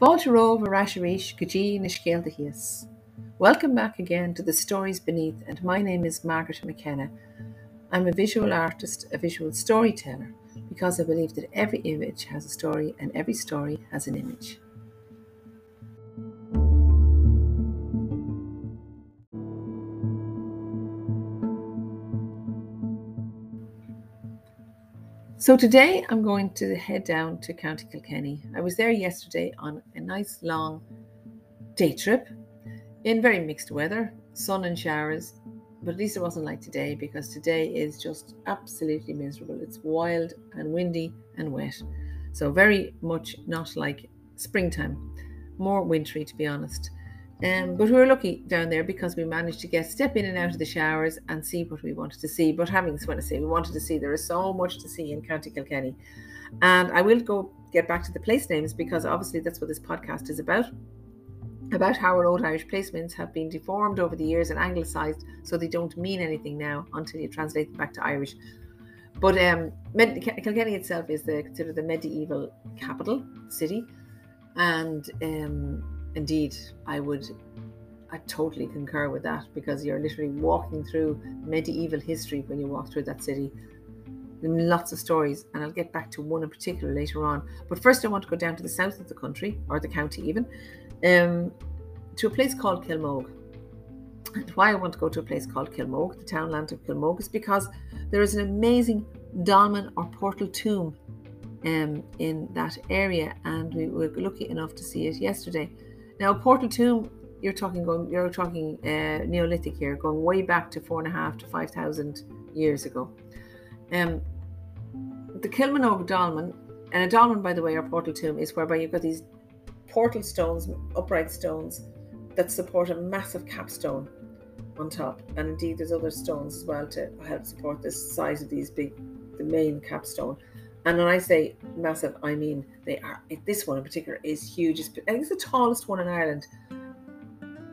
Welcome back again to the Stories Beneath, and my name is Margaret McKenna. I'm a visual artist, a visual storyteller, because I believe that every image has a story and every story has an image. So today I'm going to head down to County Kilkenny. I was there yesterday on nice long day trip in very mixed weather, sun and showers, but at least it wasn't like today because today is just absolutely miserable. It's wild and windy and wet. So very much not like springtime, more wintry to be honest. Um, but we were lucky down there because we managed to get step in and out of the showers and see what we wanted to see. But having I say we wanted to see, there is so much to see in County Kilkenny, and I will go get back to the place names because obviously that's what this podcast is about. About how our old Irish placements have been deformed over the years and anglicised, so they don't mean anything now until you translate them back to Irish. But um, Kilkenny itself is the, considered the medieval capital city, and um, indeed, I would, I totally concur with that because you're literally walking through medieval history when you walk through that city. Lots of stories, and I'll get back to one in particular later on. But first, I want to go down to the south of the country, or the county even, um, to a place called Kilmogue. And why I want to go to a place called Kilmogue, the townland of Kilmogue, is because there is an amazing dolmen or portal tomb um, in that area, and we were lucky enough to see it yesterday. Now, Portal Tomb, you're talking going, you're talking uh, Neolithic here, going way back to four and a half to five thousand years ago. Um, the Kilmogue Dolmen, and a dolmen, by the way, or portal tomb, is whereby you've got these portal stones, upright stones, that support a massive capstone on top. And indeed, there's other stones as well to help support the size of these big, the main capstone. And when I say massive, I mean they are. This one in particular is huge. It's, I think it's the tallest one in Ireland.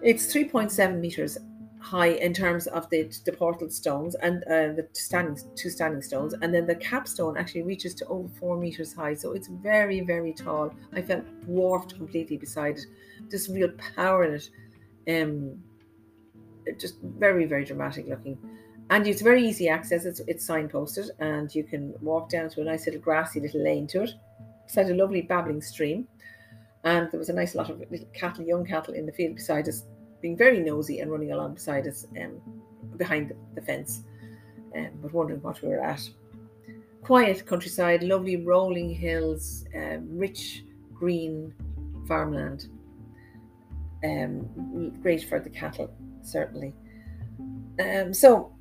It's 3.7 meters high in terms of the, the portal stones and uh, the standing two standing stones, and then the capstone actually reaches to over four meters high. So it's very very tall. I felt dwarfed completely beside it. Just real power in it. Um, just very very dramatic looking and it's very easy access. It's, it's signposted, and you can walk down to a nice little grassy little lane to it. Beside a lovely babbling stream, and there was a nice lot of little cattle, young cattle, in the field beside us, being very nosy and running along beside us, um, behind the, the fence, um, but wondering what we were at. Quiet countryside, lovely rolling hills, um, rich green farmland. Um, great for the cattle, certainly. Um, so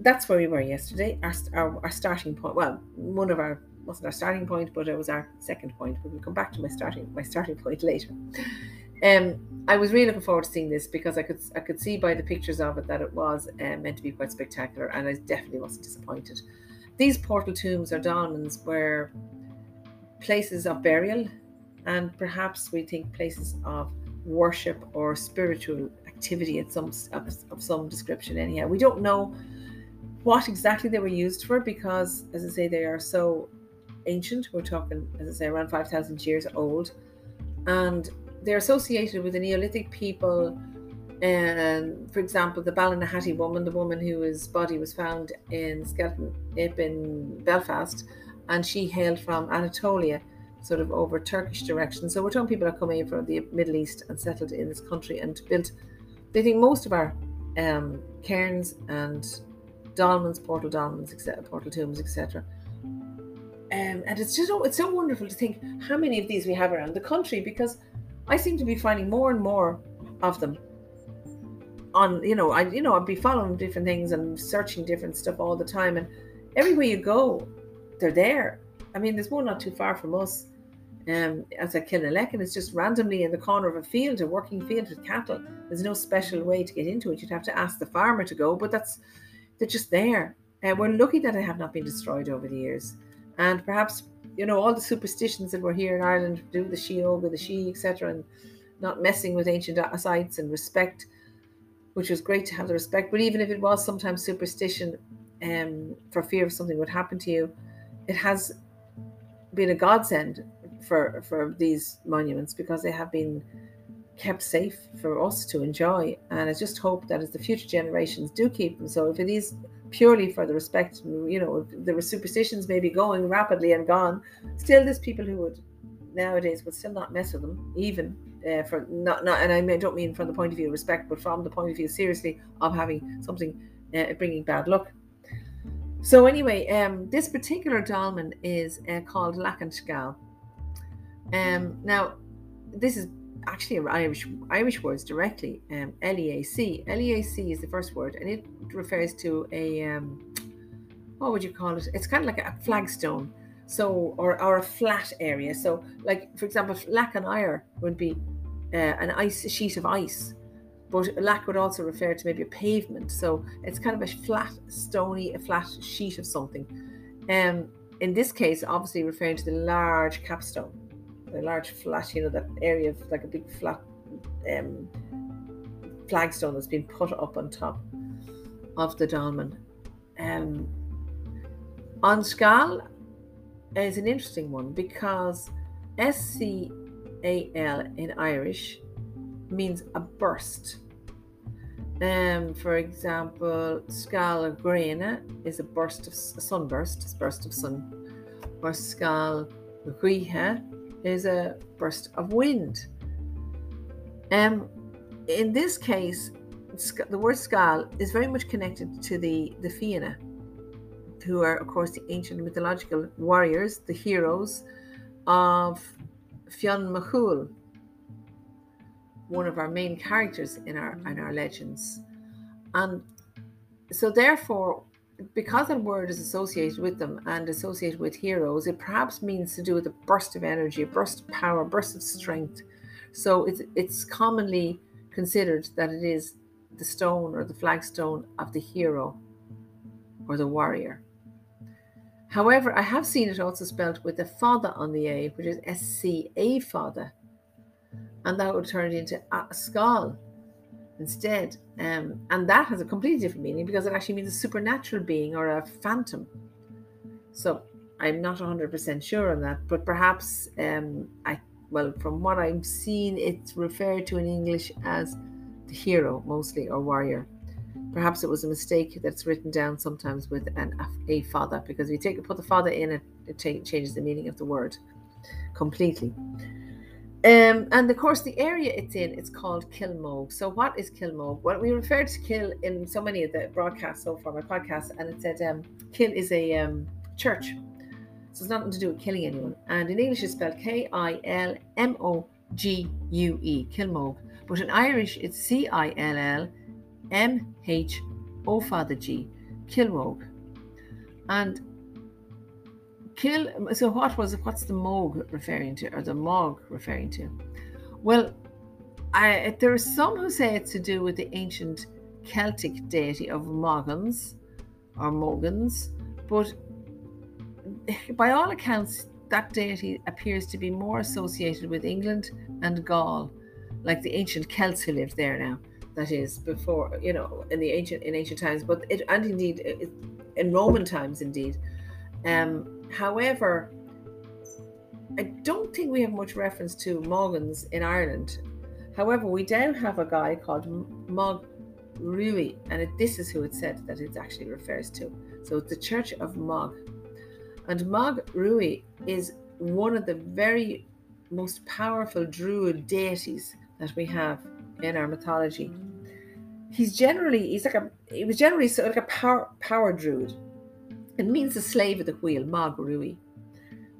that's where we were yesterday. Our, our, our starting point. Well, one of our wasn't our starting point, but it was our second point. We will come back to my starting my starting point later. Um, I was really looking forward to seeing this because I could I could see by the pictures of it that it was uh, meant to be quite spectacular, and I definitely wasn't disappointed. These portal tombs or dolmens were places of burial, and perhaps we think places of worship or spiritual activity at some of, of some description. Anyhow, we don't know what exactly they were used for because, as I say, they are so ancient. We're talking, as I say, around 5,000 years old. And they're associated with the Neolithic people. And for example, the Ballynahatty woman, the woman whose body was found in Skeleton Ip in Belfast, and she hailed from Anatolia, sort of over Turkish direction. So we're talking people are coming from the Middle East and settled in this country and built. They think most of our um, cairns and dolmens, portal dolmens, etc., portal tombs, etc. Um, and it's just it's so wonderful to think how many of these we have around the country because I seem to be finding more and more of them. On you know, I you know I'd be following different things and searching different stuff all the time, and everywhere you go, they're there. I mean, there's one not too far from us. Um, as a and it's just randomly in the corner of a field, a working field with cattle. There's no special way to get into it. You'd have to ask the farmer to go, but that's they're just there. And we're lucky that they have not been destroyed over the years. And perhaps, you know, all the superstitions that were here in Ireland, do the Sheoga, the She, etc., and not messing with ancient sites and respect, which was great to have the respect. But even if it was sometimes superstition um, for fear of something would happen to you, it has been a godsend for for these monuments because they have been kept safe for us to enjoy. And I just hope that as the future generations do keep them, so if it is purely for the respect, you know, the superstitions may be going rapidly and gone, still there's people who would nowadays would still not mess with them, even uh, for not not. And I don't mean from the point of view of respect, but from the point of view seriously of having something uh, bringing bad luck. So anyway, um, this particular dolmen is uh, called Leac an Scáil. Um, now, this is actually Irish Irish words directly. Um, L-E-A-C. L-E-A-C is the first word, and it refers to a um, what would you call it? It's kind of like a flagstone, so or or a flat area. So, like for example, lac an ire would be uh, an ice sheet of ice, but lac would also refer to maybe a pavement. So it's kind of a flat, stony, a flat sheet of something. Um, in this case, obviously referring to the large capstone a large flat, you know, that area of like a big flat um, flagstone that's been put up on top of the dolmen. Um, An Scal is an interesting one because S C A L in Irish means a burst. Um, for example, Scal Graina is a burst of a sunburst, a burst of sun, or Scal Griha is a burst of wind. Um, in this case, the word skal is very much connected to the, the Fianna, who are, of course, the ancient mythological warriors, the heroes of Fionn McCool, one of our main characters in our in our legends. And so therefore because that word is associated with them and associated with heroes, it perhaps means to do with a burst of energy, a burst of power, a burst of strength. So it's it's commonly considered that it is the stone or the flagstone of the hero or the warrior. However, I have seen it also spelled with a father on the A, which is S C A father, and that would turn it into a skull instead. Um, and that has a completely different meaning because it actually means a supernatural being or a phantom. So I'm not 100% sure on that, but perhaps um, I, well, from what I've seen, it's referred to in English as the hero mostly or warrior. Perhaps it was a mistake that's written down sometimes with an a father because if you take put the father in it, it changes the meaning of the word completely. Um, and of course, the area it's in, it's called Kilmogue. So, what is Kilmogue? Well, we referred to Kill in so many of the broadcasts so far, my podcast, and it said um, Kill is a um, church. So, it's nothing to do with killing anyone. And in English, it's spelled K I L M O G U E, Kilmogue. But in Irish, it's C I L L M H O Father G, Kilmogue. And kill so what was it? what's the moog referring to or the mog referring to well I, there are some who say it's to do with the ancient celtic deity of Mogons or Mogons but by all accounts that deity appears to be more associated with england and gaul like the ancient celts who lived there now that is before you know in the ancient in ancient times but it and indeed it, in roman times indeed um However, I don't think we have much reference to Mogons in Ireland. However, we do have a guy called Mog Ruith, and it, this is who it said that it actually refers to. So it's the Church of Mog. And Mog Ruith is one of the very most powerful druid deities that we have in our mythology. He's generally he's like a he was generally sort of like a power power druid. It means the slave of the wheel, Rui.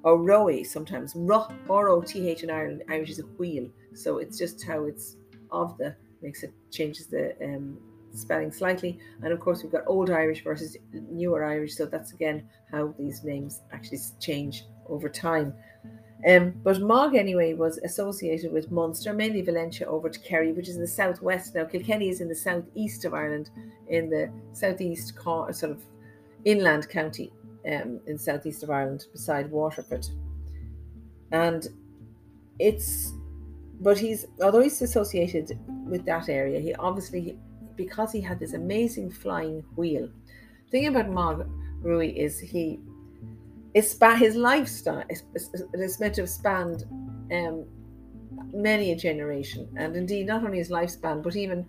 Or Roe sometimes. R O T H or O T H in Ireland. Irish is a wheel. So it's just how it's of the makes it changes the um, spelling slightly. And of course we've got old Irish versus newer Irish. So that's again how these names actually change over time. Um, but Mog anyway was associated with Munster, mainly Valentia over to Kerry, which is in the southwest. Now Kilkenny is in the southeast of Ireland, in the southeast sort of inland county um, in southeast of Ireland beside Waterford. And it's, but he's, although he's associated with that area, he obviously, because he had this amazing flying wheel. The thing about Mog Ruith is he, his, his lifestyle is, is meant to have spanned um, many a generation, and indeed not only his lifespan, but even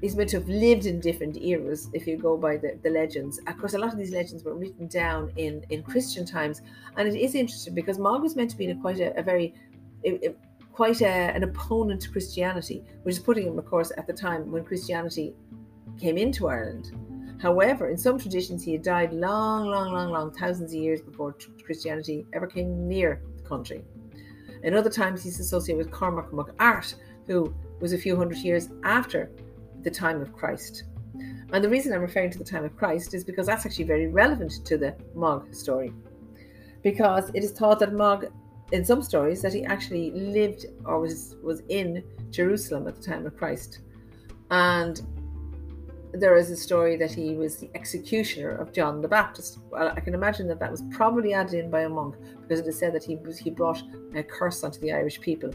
he's meant to have lived in different eras. If you go by the, the legends, of course, a lot of these legends were written down in in Christian times, and it is interesting because Mog was meant to be a, quite a, a very quite a, an opponent to Christianity, which is putting him, of course, at the time when Christianity came into Ireland. However, in some traditions, he had died long, long, long, long, thousands of years before Christianity ever came near the country. In other times, he's associated with Cormac mac Airt, who was a few hundred years after the time of Christ. And the reason I'm referring to the time of Christ is because that's actually very relevant to the Mog story. Because it is thought that Mog, in some stories, that he actually lived or was, was in Jerusalem at the time of Christ. And there is a story that he was the executioner of John the Baptist. Well, I can imagine that that was probably added in by a monk because it is said that he was he brought a curse onto the Irish people.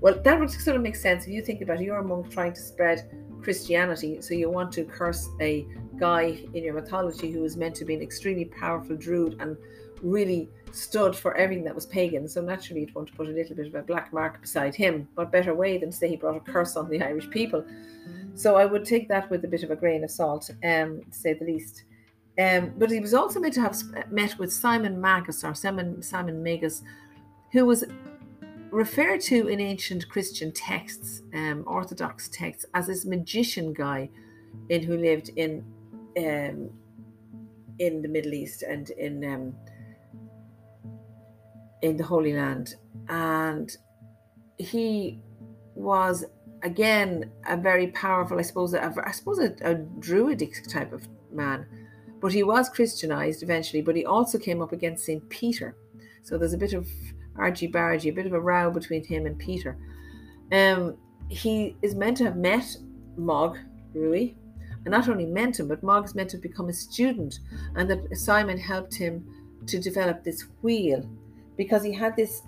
Well, that would sort of make sense if you think about it. You're a monk trying to spread Christianity, so you want to curse a guy in your mythology who was meant to be an extremely powerful druid and really stood for everything that was pagan. So naturally, you'd want to put a little bit of a black mark beside him. What better way than to say he brought a curse on the Irish people? So I would take that with a bit of a grain of salt, um, to say the least. Um, but he was also meant to have met with Simon Magus or Simon Simon Magus, who was referred to in ancient Christian texts, um, Orthodox texts, as this magician guy, in who lived in um, in the Middle East and in um, in the Holy Land, and he was again a very powerful, I suppose, a, I suppose a, a druidic type of man. But he was Christianized eventually. But he also came up against Saint Peter, so there's a bit of argy bargy, a bit of a row between him and Peter. Um, he is meant to have met Mog Ruith, and not only met him, but Mog is meant to become a student, and that Simon helped him to develop this wheel because he had this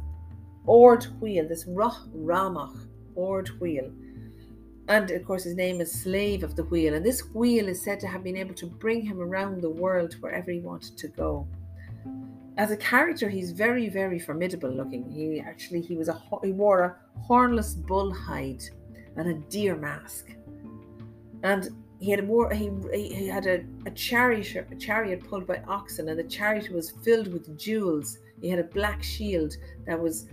oared wheel, this Roth Rámach oared wheel. And of course, his name is Slave of the Wheel. And this wheel is said to have been able to bring him around the world wherever he wanted to go. As a character, he's very, very formidable looking. He actually he was a he wore a hornless bull hide and a deer mask, and he had a more he, he had a, a chariot a chariot pulled by oxen, and the chariot was filled with jewels he had a black shield that was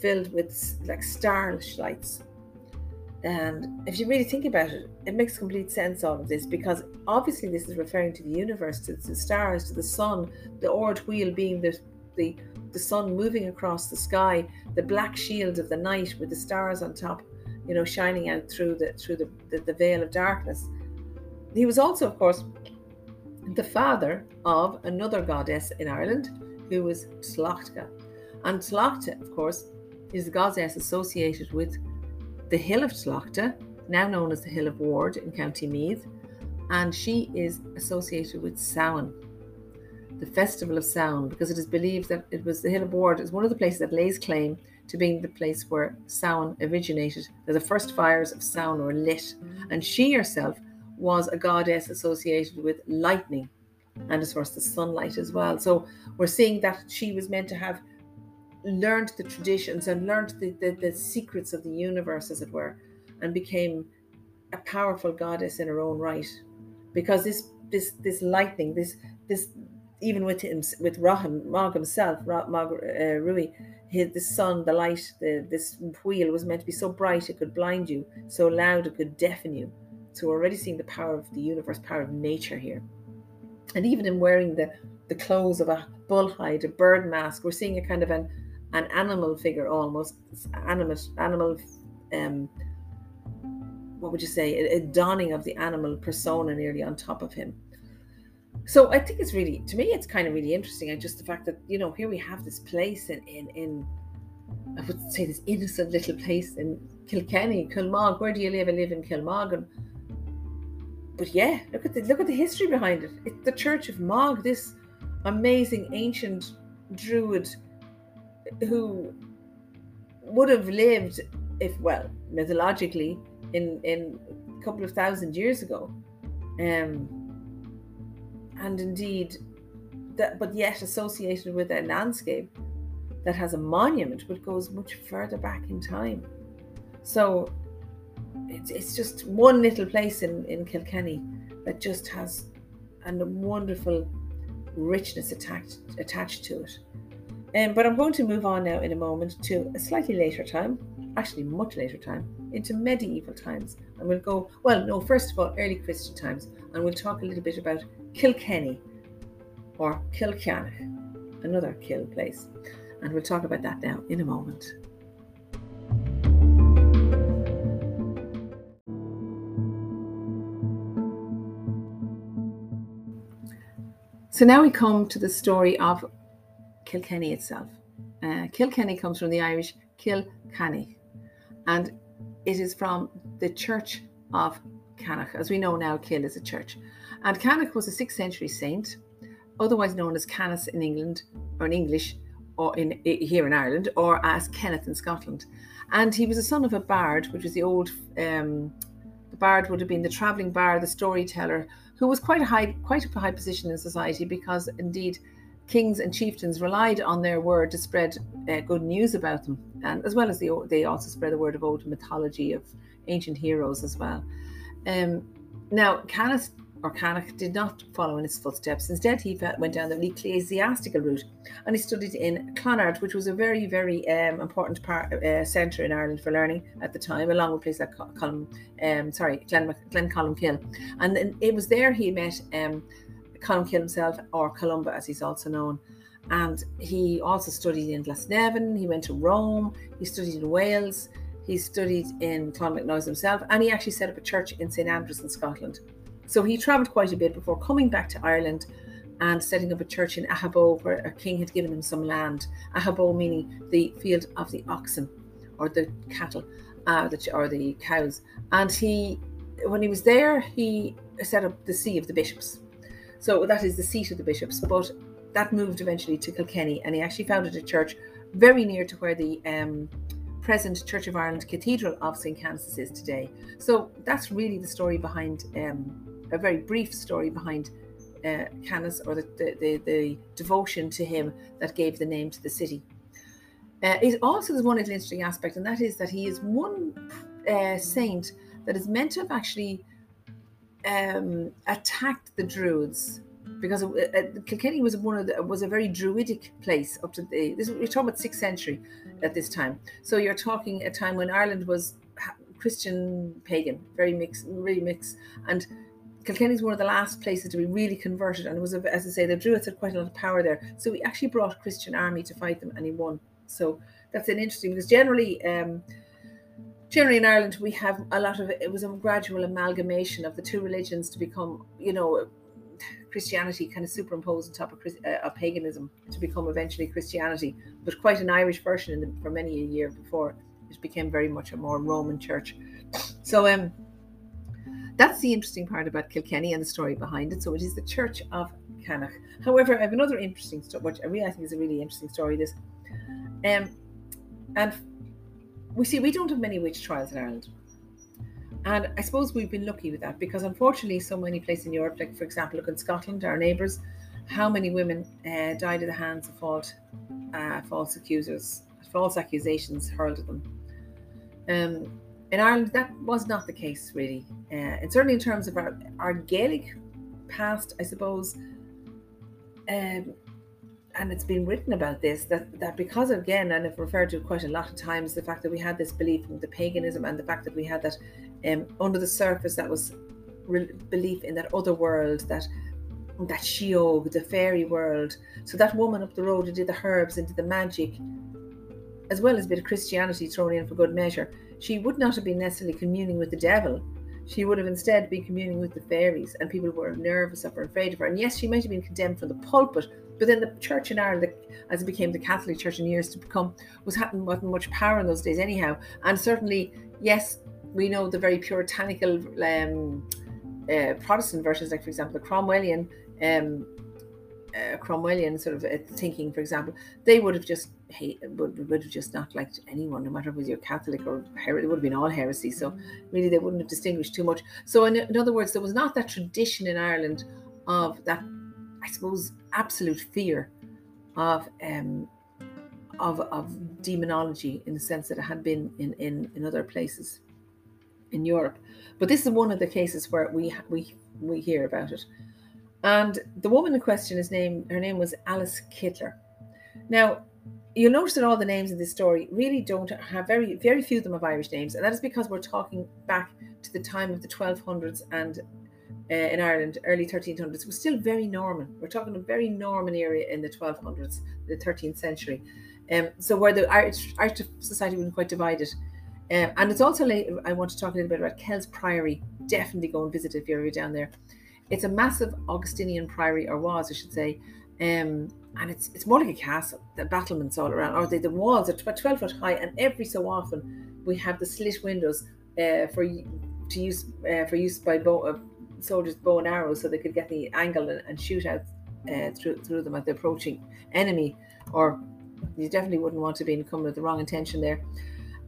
filled with like starlights. And if you really think about it, it makes complete sense all of this because obviously this is referring to the universe, to the stars, to the sun, the oared wheel being the the the sun moving across the sky, the black shield of the night with the stars on top, you know, shining out through the through the, the, the veil of darkness. He was also, of course, the father of another goddess in Ireland, who was Tlachta. And Tlachta, of course, is the goddess associated with the hill of Tlachta, now known as the Hill of Ward in County Meath, and she is associated with Samhain, the festival of Samhain, because it is believed that it was the Hill of Ward is one of the places that lays claim to being the place where Samhain originated, the first fires of Samhain were lit, and she herself was a goddess associated with lightning and of course the sunlight as well. So we're seeing that she was meant to have learned the traditions and learned the, the, the secrets of the universe, as it were, and became a powerful goddess in her own right. Because this this this lightning, this this even with him with Raham Mog himself, Mog uh, Ruith, his, the sun, the light, the this wheel was meant to be so bright it could blind you, so loud it could deafen you. So we're already seeing the power of the universe, power of nature here and even in wearing the the clothes of a bull hide, a bird mask, we're seeing a kind of an an animal figure almost animate animal um what would you say? A, a donning of the animal persona nearly on top of him. So i think it's really to me it's kind of really interesting. And just the fact that you know here we have this place in in in i would say this innocent little place in kilkenny kilmog. Where do you live? I live in kilmog. But yeah, look at the look at the history behind it. It's the Church of Mog, this amazing ancient druid who would have lived if well mythologically in in a couple of thousand years ago um and indeed that, but yet associated with a landscape that has a monument but goes much further back in time. So it's, it's just one little place in, in Kilkenny that just has a wonderful richness attached attached to it. Um, but I'm going to move on now in a moment to a slightly later time, actually much later time, into medieval times. And we'll go, well, no, first of all, early Christian times, and we'll talk a little bit about Kilkenny or Cill Chainnigh, another kill place. And we'll talk about that now in a moment. So now we come to the story of Kilkenny itself. Uh, Kilkenny comes from the Irish Cill Chainnigh, and it is from the Church of Cainneach. As we know now, Kil is a church. And Cainneach was a 6th century saint, otherwise known as Canice in England, or in English, or in here in Ireland, or as Kenneth in Scotland. And he was a son of a bard, which was the old, um, the bard would have been the travelling bard, the storyteller, who was quite a high, quite a high position in society because indeed kings and chieftains relied on their word to spread uh, good news about them, and as well as they, they also spread the word of old mythology of ancient heroes as well. Um, now, Canice or Cainneach did not follow in his footsteps. Instead, he went down the ecclesiastical route and he studied in Clonard, which was a very, very um, important part, uh, centre in Ireland for learning at the time, along with places like Colum, um, sorry, Glen, Glencolumbkille. And then it was there he met um, Columkill himself, or Columba as he's also known. And he also studied in Glasnevin, he went to Rome, he studied in Wales, he studied in Clonmacnoise himself, and he actually set up a church in St Andrews in Scotland. So he travelled quite a bit before coming back to Ireland and setting up a church in Aghaboe, where a king had given him some land. Aghaboe meaning the field of the oxen or the cattle uh, or the cows. And he, when he was there, he set up the See of the Bishops. So that is the seat of the bishops. But that moved eventually to Kilkenny, and he actually founded a church very near to where the um, present Church of Ireland Cathedral of St. Canice's is today. So that's really the story behind um, a very brief story behind uh, Canice or the, the, the, the, devotion to him that gave the name to the city. Uh, it also there's one interesting aspect, and that is that he is one uh, saint that is meant to have actually um, attacked the Druids because uh, uh, Kilkenny was one of the, was a very druidic place up to the this we're talking about sixth century at this time. So you're talking a time when Ireland was Christian pagan, very mixed, really mixed, and Kilkenny is one of the last places to be really converted. And it was, as I say, the Druids had quite a lot of power there. So he actually brought a Christian army to fight them, and he won. So that's an interesting because generally. Um, generally in Ireland we have a lot of it was a gradual amalgamation of the two religions to become you know Christianity kind of superimposed on top of, uh, of paganism to become eventually Christianity. But quite an Irish version the, for many a year before it became very much a more Roman church. So um that's the interesting part about Kilkenny and the story behind it. So it is the church of Cainneach however I have another interesting story which I really I think is a really interesting story this. Um and we see we don't have many witch trials in Ireland. And I suppose we've been lucky with that because unfortunately, so many places in Europe, like for example, look in Scotland, our neighbours, how many women uh, died at the hands of false, uh, false accusers, false accusations hurled at them. Um, in Ireland, that was not the case really, uh, and certainly in terms of our, our Gaelic past, I suppose. Um, and it's been written about this that that because again and i've referred to quite a lot of times the fact that we had this belief in the paganism and the fact that we had that um, under the surface that was re- belief in that other world that that sheog the fairy world. So that woman up the road who did the herbs and the magic as well as a bit of christianity thrown in for good measure she would not have been necessarily communing with the devil. She would have instead been communing with the fairies and people were nervous of her and afraid of her. And yes she might have been condemned from the pulpit but then the church in Ireland, as it became the Catholic Church in years to come, was having wasn't much power in those days anyhow. And certainly, yes, we know the very puritanical um, uh, Protestant versions, like for example the Cromwellian. Um, uh, Cromwellian sort of uh, thinking, for example, they would have just hate, would, would have just not liked anyone, no matter whether you're Catholic or her- it would have been all heresy. So really, they wouldn't have distinguished too much. So in, in other words, there was not that tradition in Ireland of that I suppose, absolute fear of um, of, of demonology in the sense that it had been in, in, in other places in Europe. But this is one of the cases where we we we hear about it. And the woman in question, is named her name was Alice Kyteler. Now, you'll notice that all the names in this story really don't have very very few of them have Irish names, and that is because we're talking back to the time of the 1200s and uh, in Ireland, early 1300s. It was still very Norman. We're talking a very Norman area in the 1200s, the 13th century. Um, so where the Irish, society wasn't quite divided. Um, and it's also late, I want to talk a little bit about Kells Priory. Definitely go and visit if you're down there. It's a massive Augustinian priory, or was, I should say. Um, and it's it's more like a castle. The battlements all around, or the, the walls are about 12 foot high, and every so often we have the slit windows uh, for to use uh, for use by bow, uh, soldiers' bow and arrows, so they could get the angle and, and shoot out uh, through through them at the approaching enemy, or you definitely wouldn't want to be in coming with the wrong intention there.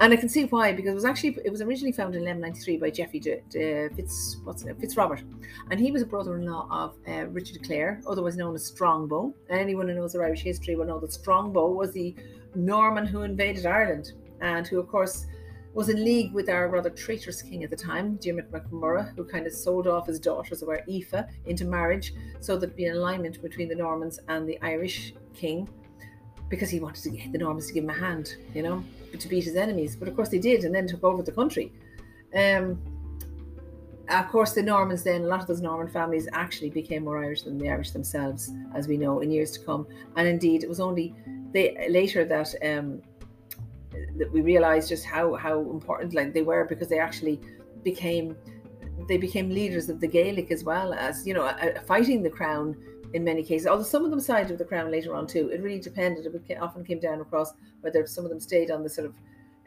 And I can see why, because it was actually it was originally founded in 1193 by Geoffrey de, de Fitz what's it, Fitzrobert, and he was a brother-in-law of uh, Richard Clare, otherwise known as Strongbow. Anyone who knows Irish history will know that Strongbow was the Norman who invaded Ireland, and who, of course, was in league with our rather traitorous king at the time, Diarmuid MacMurrough, who kind of sold off his daughters, or Aoife, into marriage, so there'd be an alignment between the Normans and the Irish king, because he wanted to get the Normans to give him a hand, you know to beat his enemies. But of course they did, and then took over the country. Um, of course, the Normans then, a lot of those Norman families actually became more Irish than the Irish themselves, as we know, in years to come. And indeed, it was only they, later that um, that we realised just how how important like they were because they actually became they became leaders of the Gaelic as well as you know fighting the crown in many cases. Although some of them sided with the crown later on too. It really depended. It often came down across whether some of them stayed on the sort of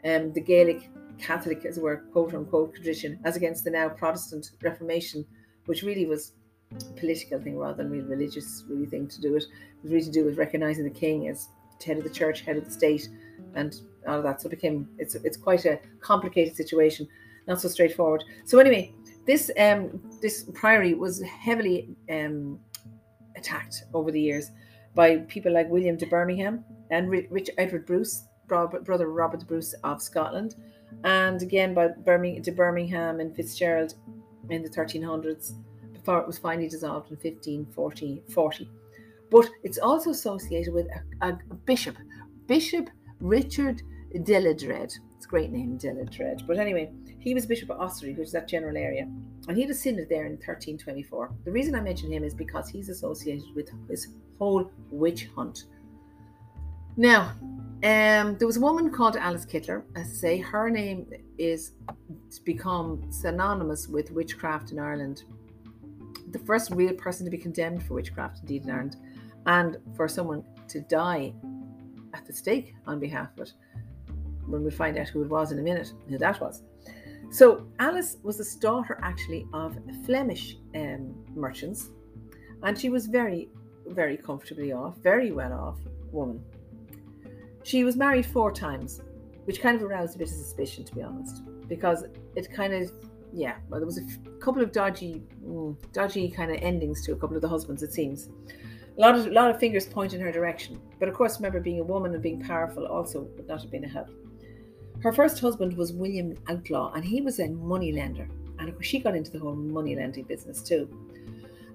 um, the Gaelic Catholic, as it were, quote unquote tradition, as against the now Protestant Reformation, which really was a political thing rather than really religious really thing to do it. It was really to do with recognizing the king as head of the church, head of the state, and all of that. So it became it's it's quite a complicated situation, not so straightforward. So anyway, this um this priory was heavily um attacked over the years by people like William de Birmingham and Rich Edward Bruce, brother Robert Bruce of Scotland, and again by Birmingham, de Birmingham and Fitzgerald in the 1300s before it was finally dissolved in 1540. But it's also associated with a, a bishop, Bishop Richard de Ledrede. It's a great name, de Ledrede. But anyway, he was Bishop of Ossory, which is that general area, and he had a synod there in 1324. The reason I mention him is because he's associated with this whole witch hunt. Now, um, there was a woman called Alice Kyteler. I say her name is become synonymous with witchcraft in Ireland. The first real person to be condemned for witchcraft, indeed, in Ireland, and for someone to die at the stake on behalf of it. When we find out who it was in a minute, who that was. So Alice was the daughter actually of Flemish um, merchants, and she was very, very comfortably off, very well off woman. She was married four times, which kind of aroused a bit of suspicion, to be honest, because it kind of, yeah, well, there was a couple of dodgy, mm, dodgy kind of endings to a couple of the husbands. It seems a lot of a lot of fingers point in her direction, but of course, remember being a woman and being powerful also would not have been a help. Her first husband was William Outlaw, and he was a money lender. And of course, she got into the whole money lending business too.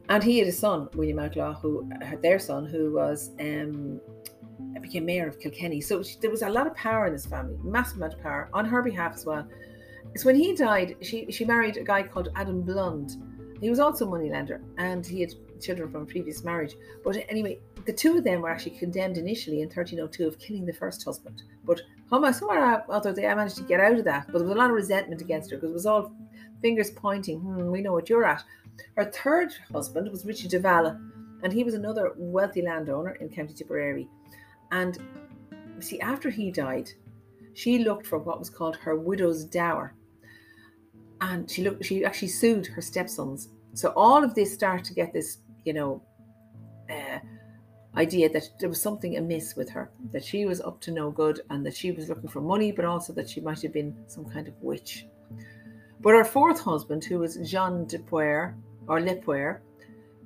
And he had a son, William Outlaw, who had their son, who was um, became mayor of Kilkenny. So she, there was a lot of power in this family, massive amount of power on her behalf as well. So when he died, she she married a guy called Adam Blund. He was also a money lender, and he had children from a previous marriage. But anyway, the two of them were actually condemned initially in 1302 of killing the first husband. But somewhere although they managed to get out of that, but there was a lot of resentment against her because it was all fingers pointing, hmm, we know what you're at. Her third husband was Richard de Valle, and he was another wealthy landowner in County Tipperary. And see, after he died, she looked for what was called her widow's dower. And she looked she actually sued her stepsons. So all of this started to get this, you know, uh, idea that there was something amiss with her, that she was up to no good and that she was looking for money, but also that she might have been some kind of witch. But her fourth husband, who was Jean de Puer or Lepuer,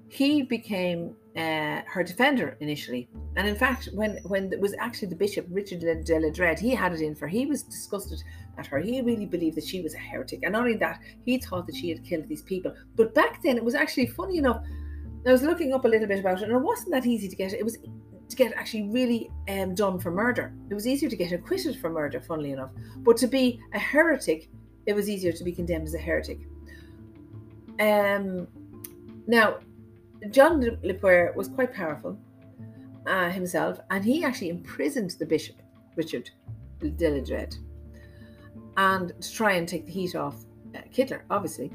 he became uh, her defender initially. And in fact, when when it was actually the bishop Richard de la Dread, he had it in for. He was disgusted at her. He really believed that she was a heretic, and not only that, he thought that she had killed these people. But back then, it was actually funny enough. I was looking up a little bit about it, and it wasn't that easy to get. It was to get actually really um, done for murder. It was easier to get acquitted for murder, funnily enough. But to be a heretic, it was easier to be condemned as a heretic. Um, now, John Le Poer was quite powerful uh, himself, and he actually imprisoned the bishop, Richard de and to try and take the heat off uh, Kyteler, obviously.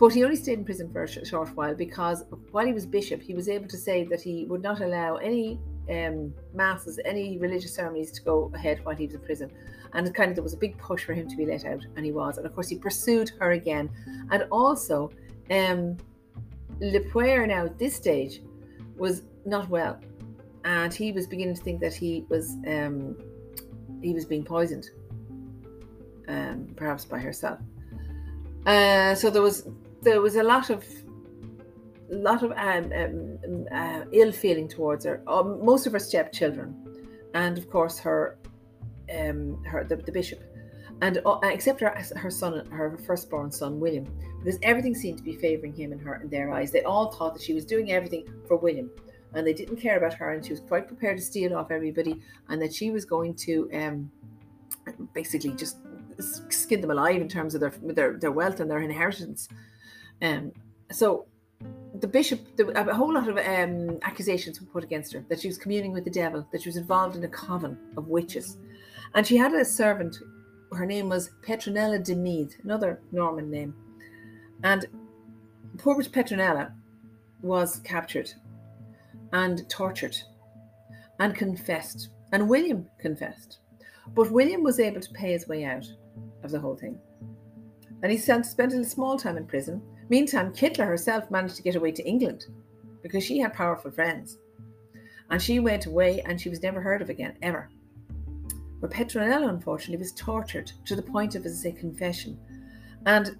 But he only stayed in prison for a sh- short while because while he was bishop, he was able to say that he would not allow any um, masses, any religious ceremonies to go ahead while he was in prison. And kind of there was a big push for him to be let out, and he was. And of course, he pursued her again. And also, um, Le Poer now at this stage was not well, and he was beginning to think that he was um, he was being poisoned, um, perhaps by herself. Uh, so there was there was a lot of lot of um, um, uh, ill feeling towards her. Um, most of her stepchildren, and of course her um, her the, the bishop and uh, except her, her son, her firstborn son, William, because everything seemed to be favouring him and her in their eyes. They all thought that she was doing everything for William, and they didn't care about her, and she was quite prepared to steal off everybody, and that she was going to um, basically just skin them alive in terms of their their, their wealth and their inheritance. Um, so the bishop, a whole lot of um, accusations were put against her that she was communing with the devil, that she was involved in a coven of witches, and she had a servant her name was Petronella de Meath, another Norman name. And poor Petronella was captured and tortured and confessed. And William confessed. But William was able to pay his way out of the whole thing. And he spent a small time in prison. Meantime, Kyteler herself managed to get away to England because she had powerful friends. And she went away and she was never heard of again, ever where Petronella, unfortunately, was tortured to the point of, as I say, confession. And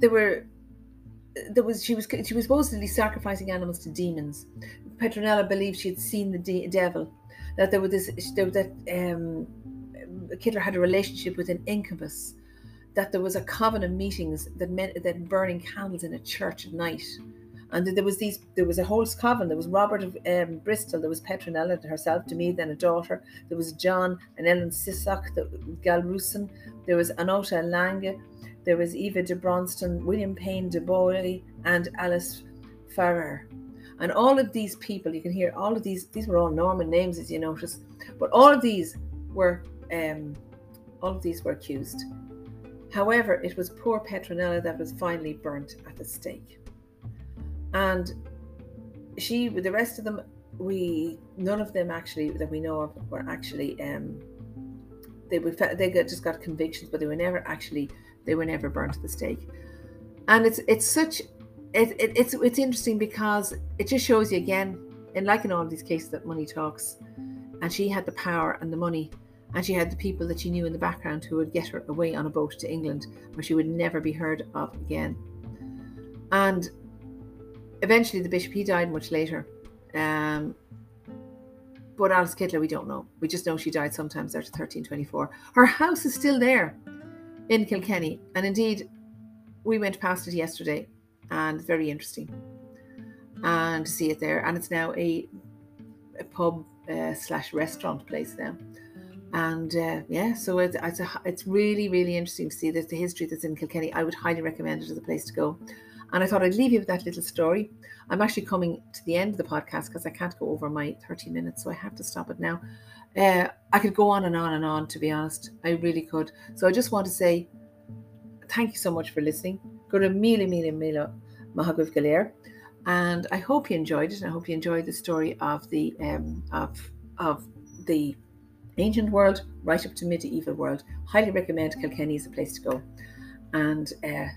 there were there was she was she was supposedly sacrificing animals to demons. Petronella believed she had seen the de- devil, that there was this that um, Kyteler had a relationship with an incubus, that there was a coven of meetings that meant that burning candles in a church at night, and there was these, there was a whole coven. There was Robert of um, Bristol. There was Petronella herself, to me, then a daughter. There was John and Ellen Sissock, the. There was Annota Lange. There was Eva de Bronston, William Payne de Bowie, and Alice Farrer. And all of these people, you can hear all of these. These were all Norman names, as you notice, but all of these were, um, all of these were accused. However, it was poor Petronella that was finally burnt at the stake. And she with the rest of them we none of them actually that we know of were actually um they would they got, just got convictions but they were never actually they were never burnt at the stake. And it's it's such it, it, it's it's interesting because it just shows you again and like in all these cases that money talks and she had the power and the money and she had the people that she knew in the background who would get her away on a boat to England where she would never be heard of again. And eventually the bishop he died much later. Um, but Alice Kyteler we don't know. We just know she died sometimes after 1324 her house is still there in Kilkenny. And indeed we went past it yesterday and it's very interesting and to see it there. And it's now a, a pub uh, slash restaurant place now and uh, yeah so it's it's, a, it's really really interesting to see the history that's in Kilkenny I would highly recommend it as a place to go and I thought I'd leave you with that little story. I'm actually coming to the end of the podcast because I can't go over my 30 minutes, so I have to stop it now. Uh, I could go on and on and on, to be honest. I really could. So I just want to say thank you so much for listening. Go to Mila Mila Mila Mahagav Galer. And I hope you enjoyed it. And I hope you enjoyed the story of the um, of of the ancient world right up to medieval world. Highly recommend Kilkenny as a place to go. And uh,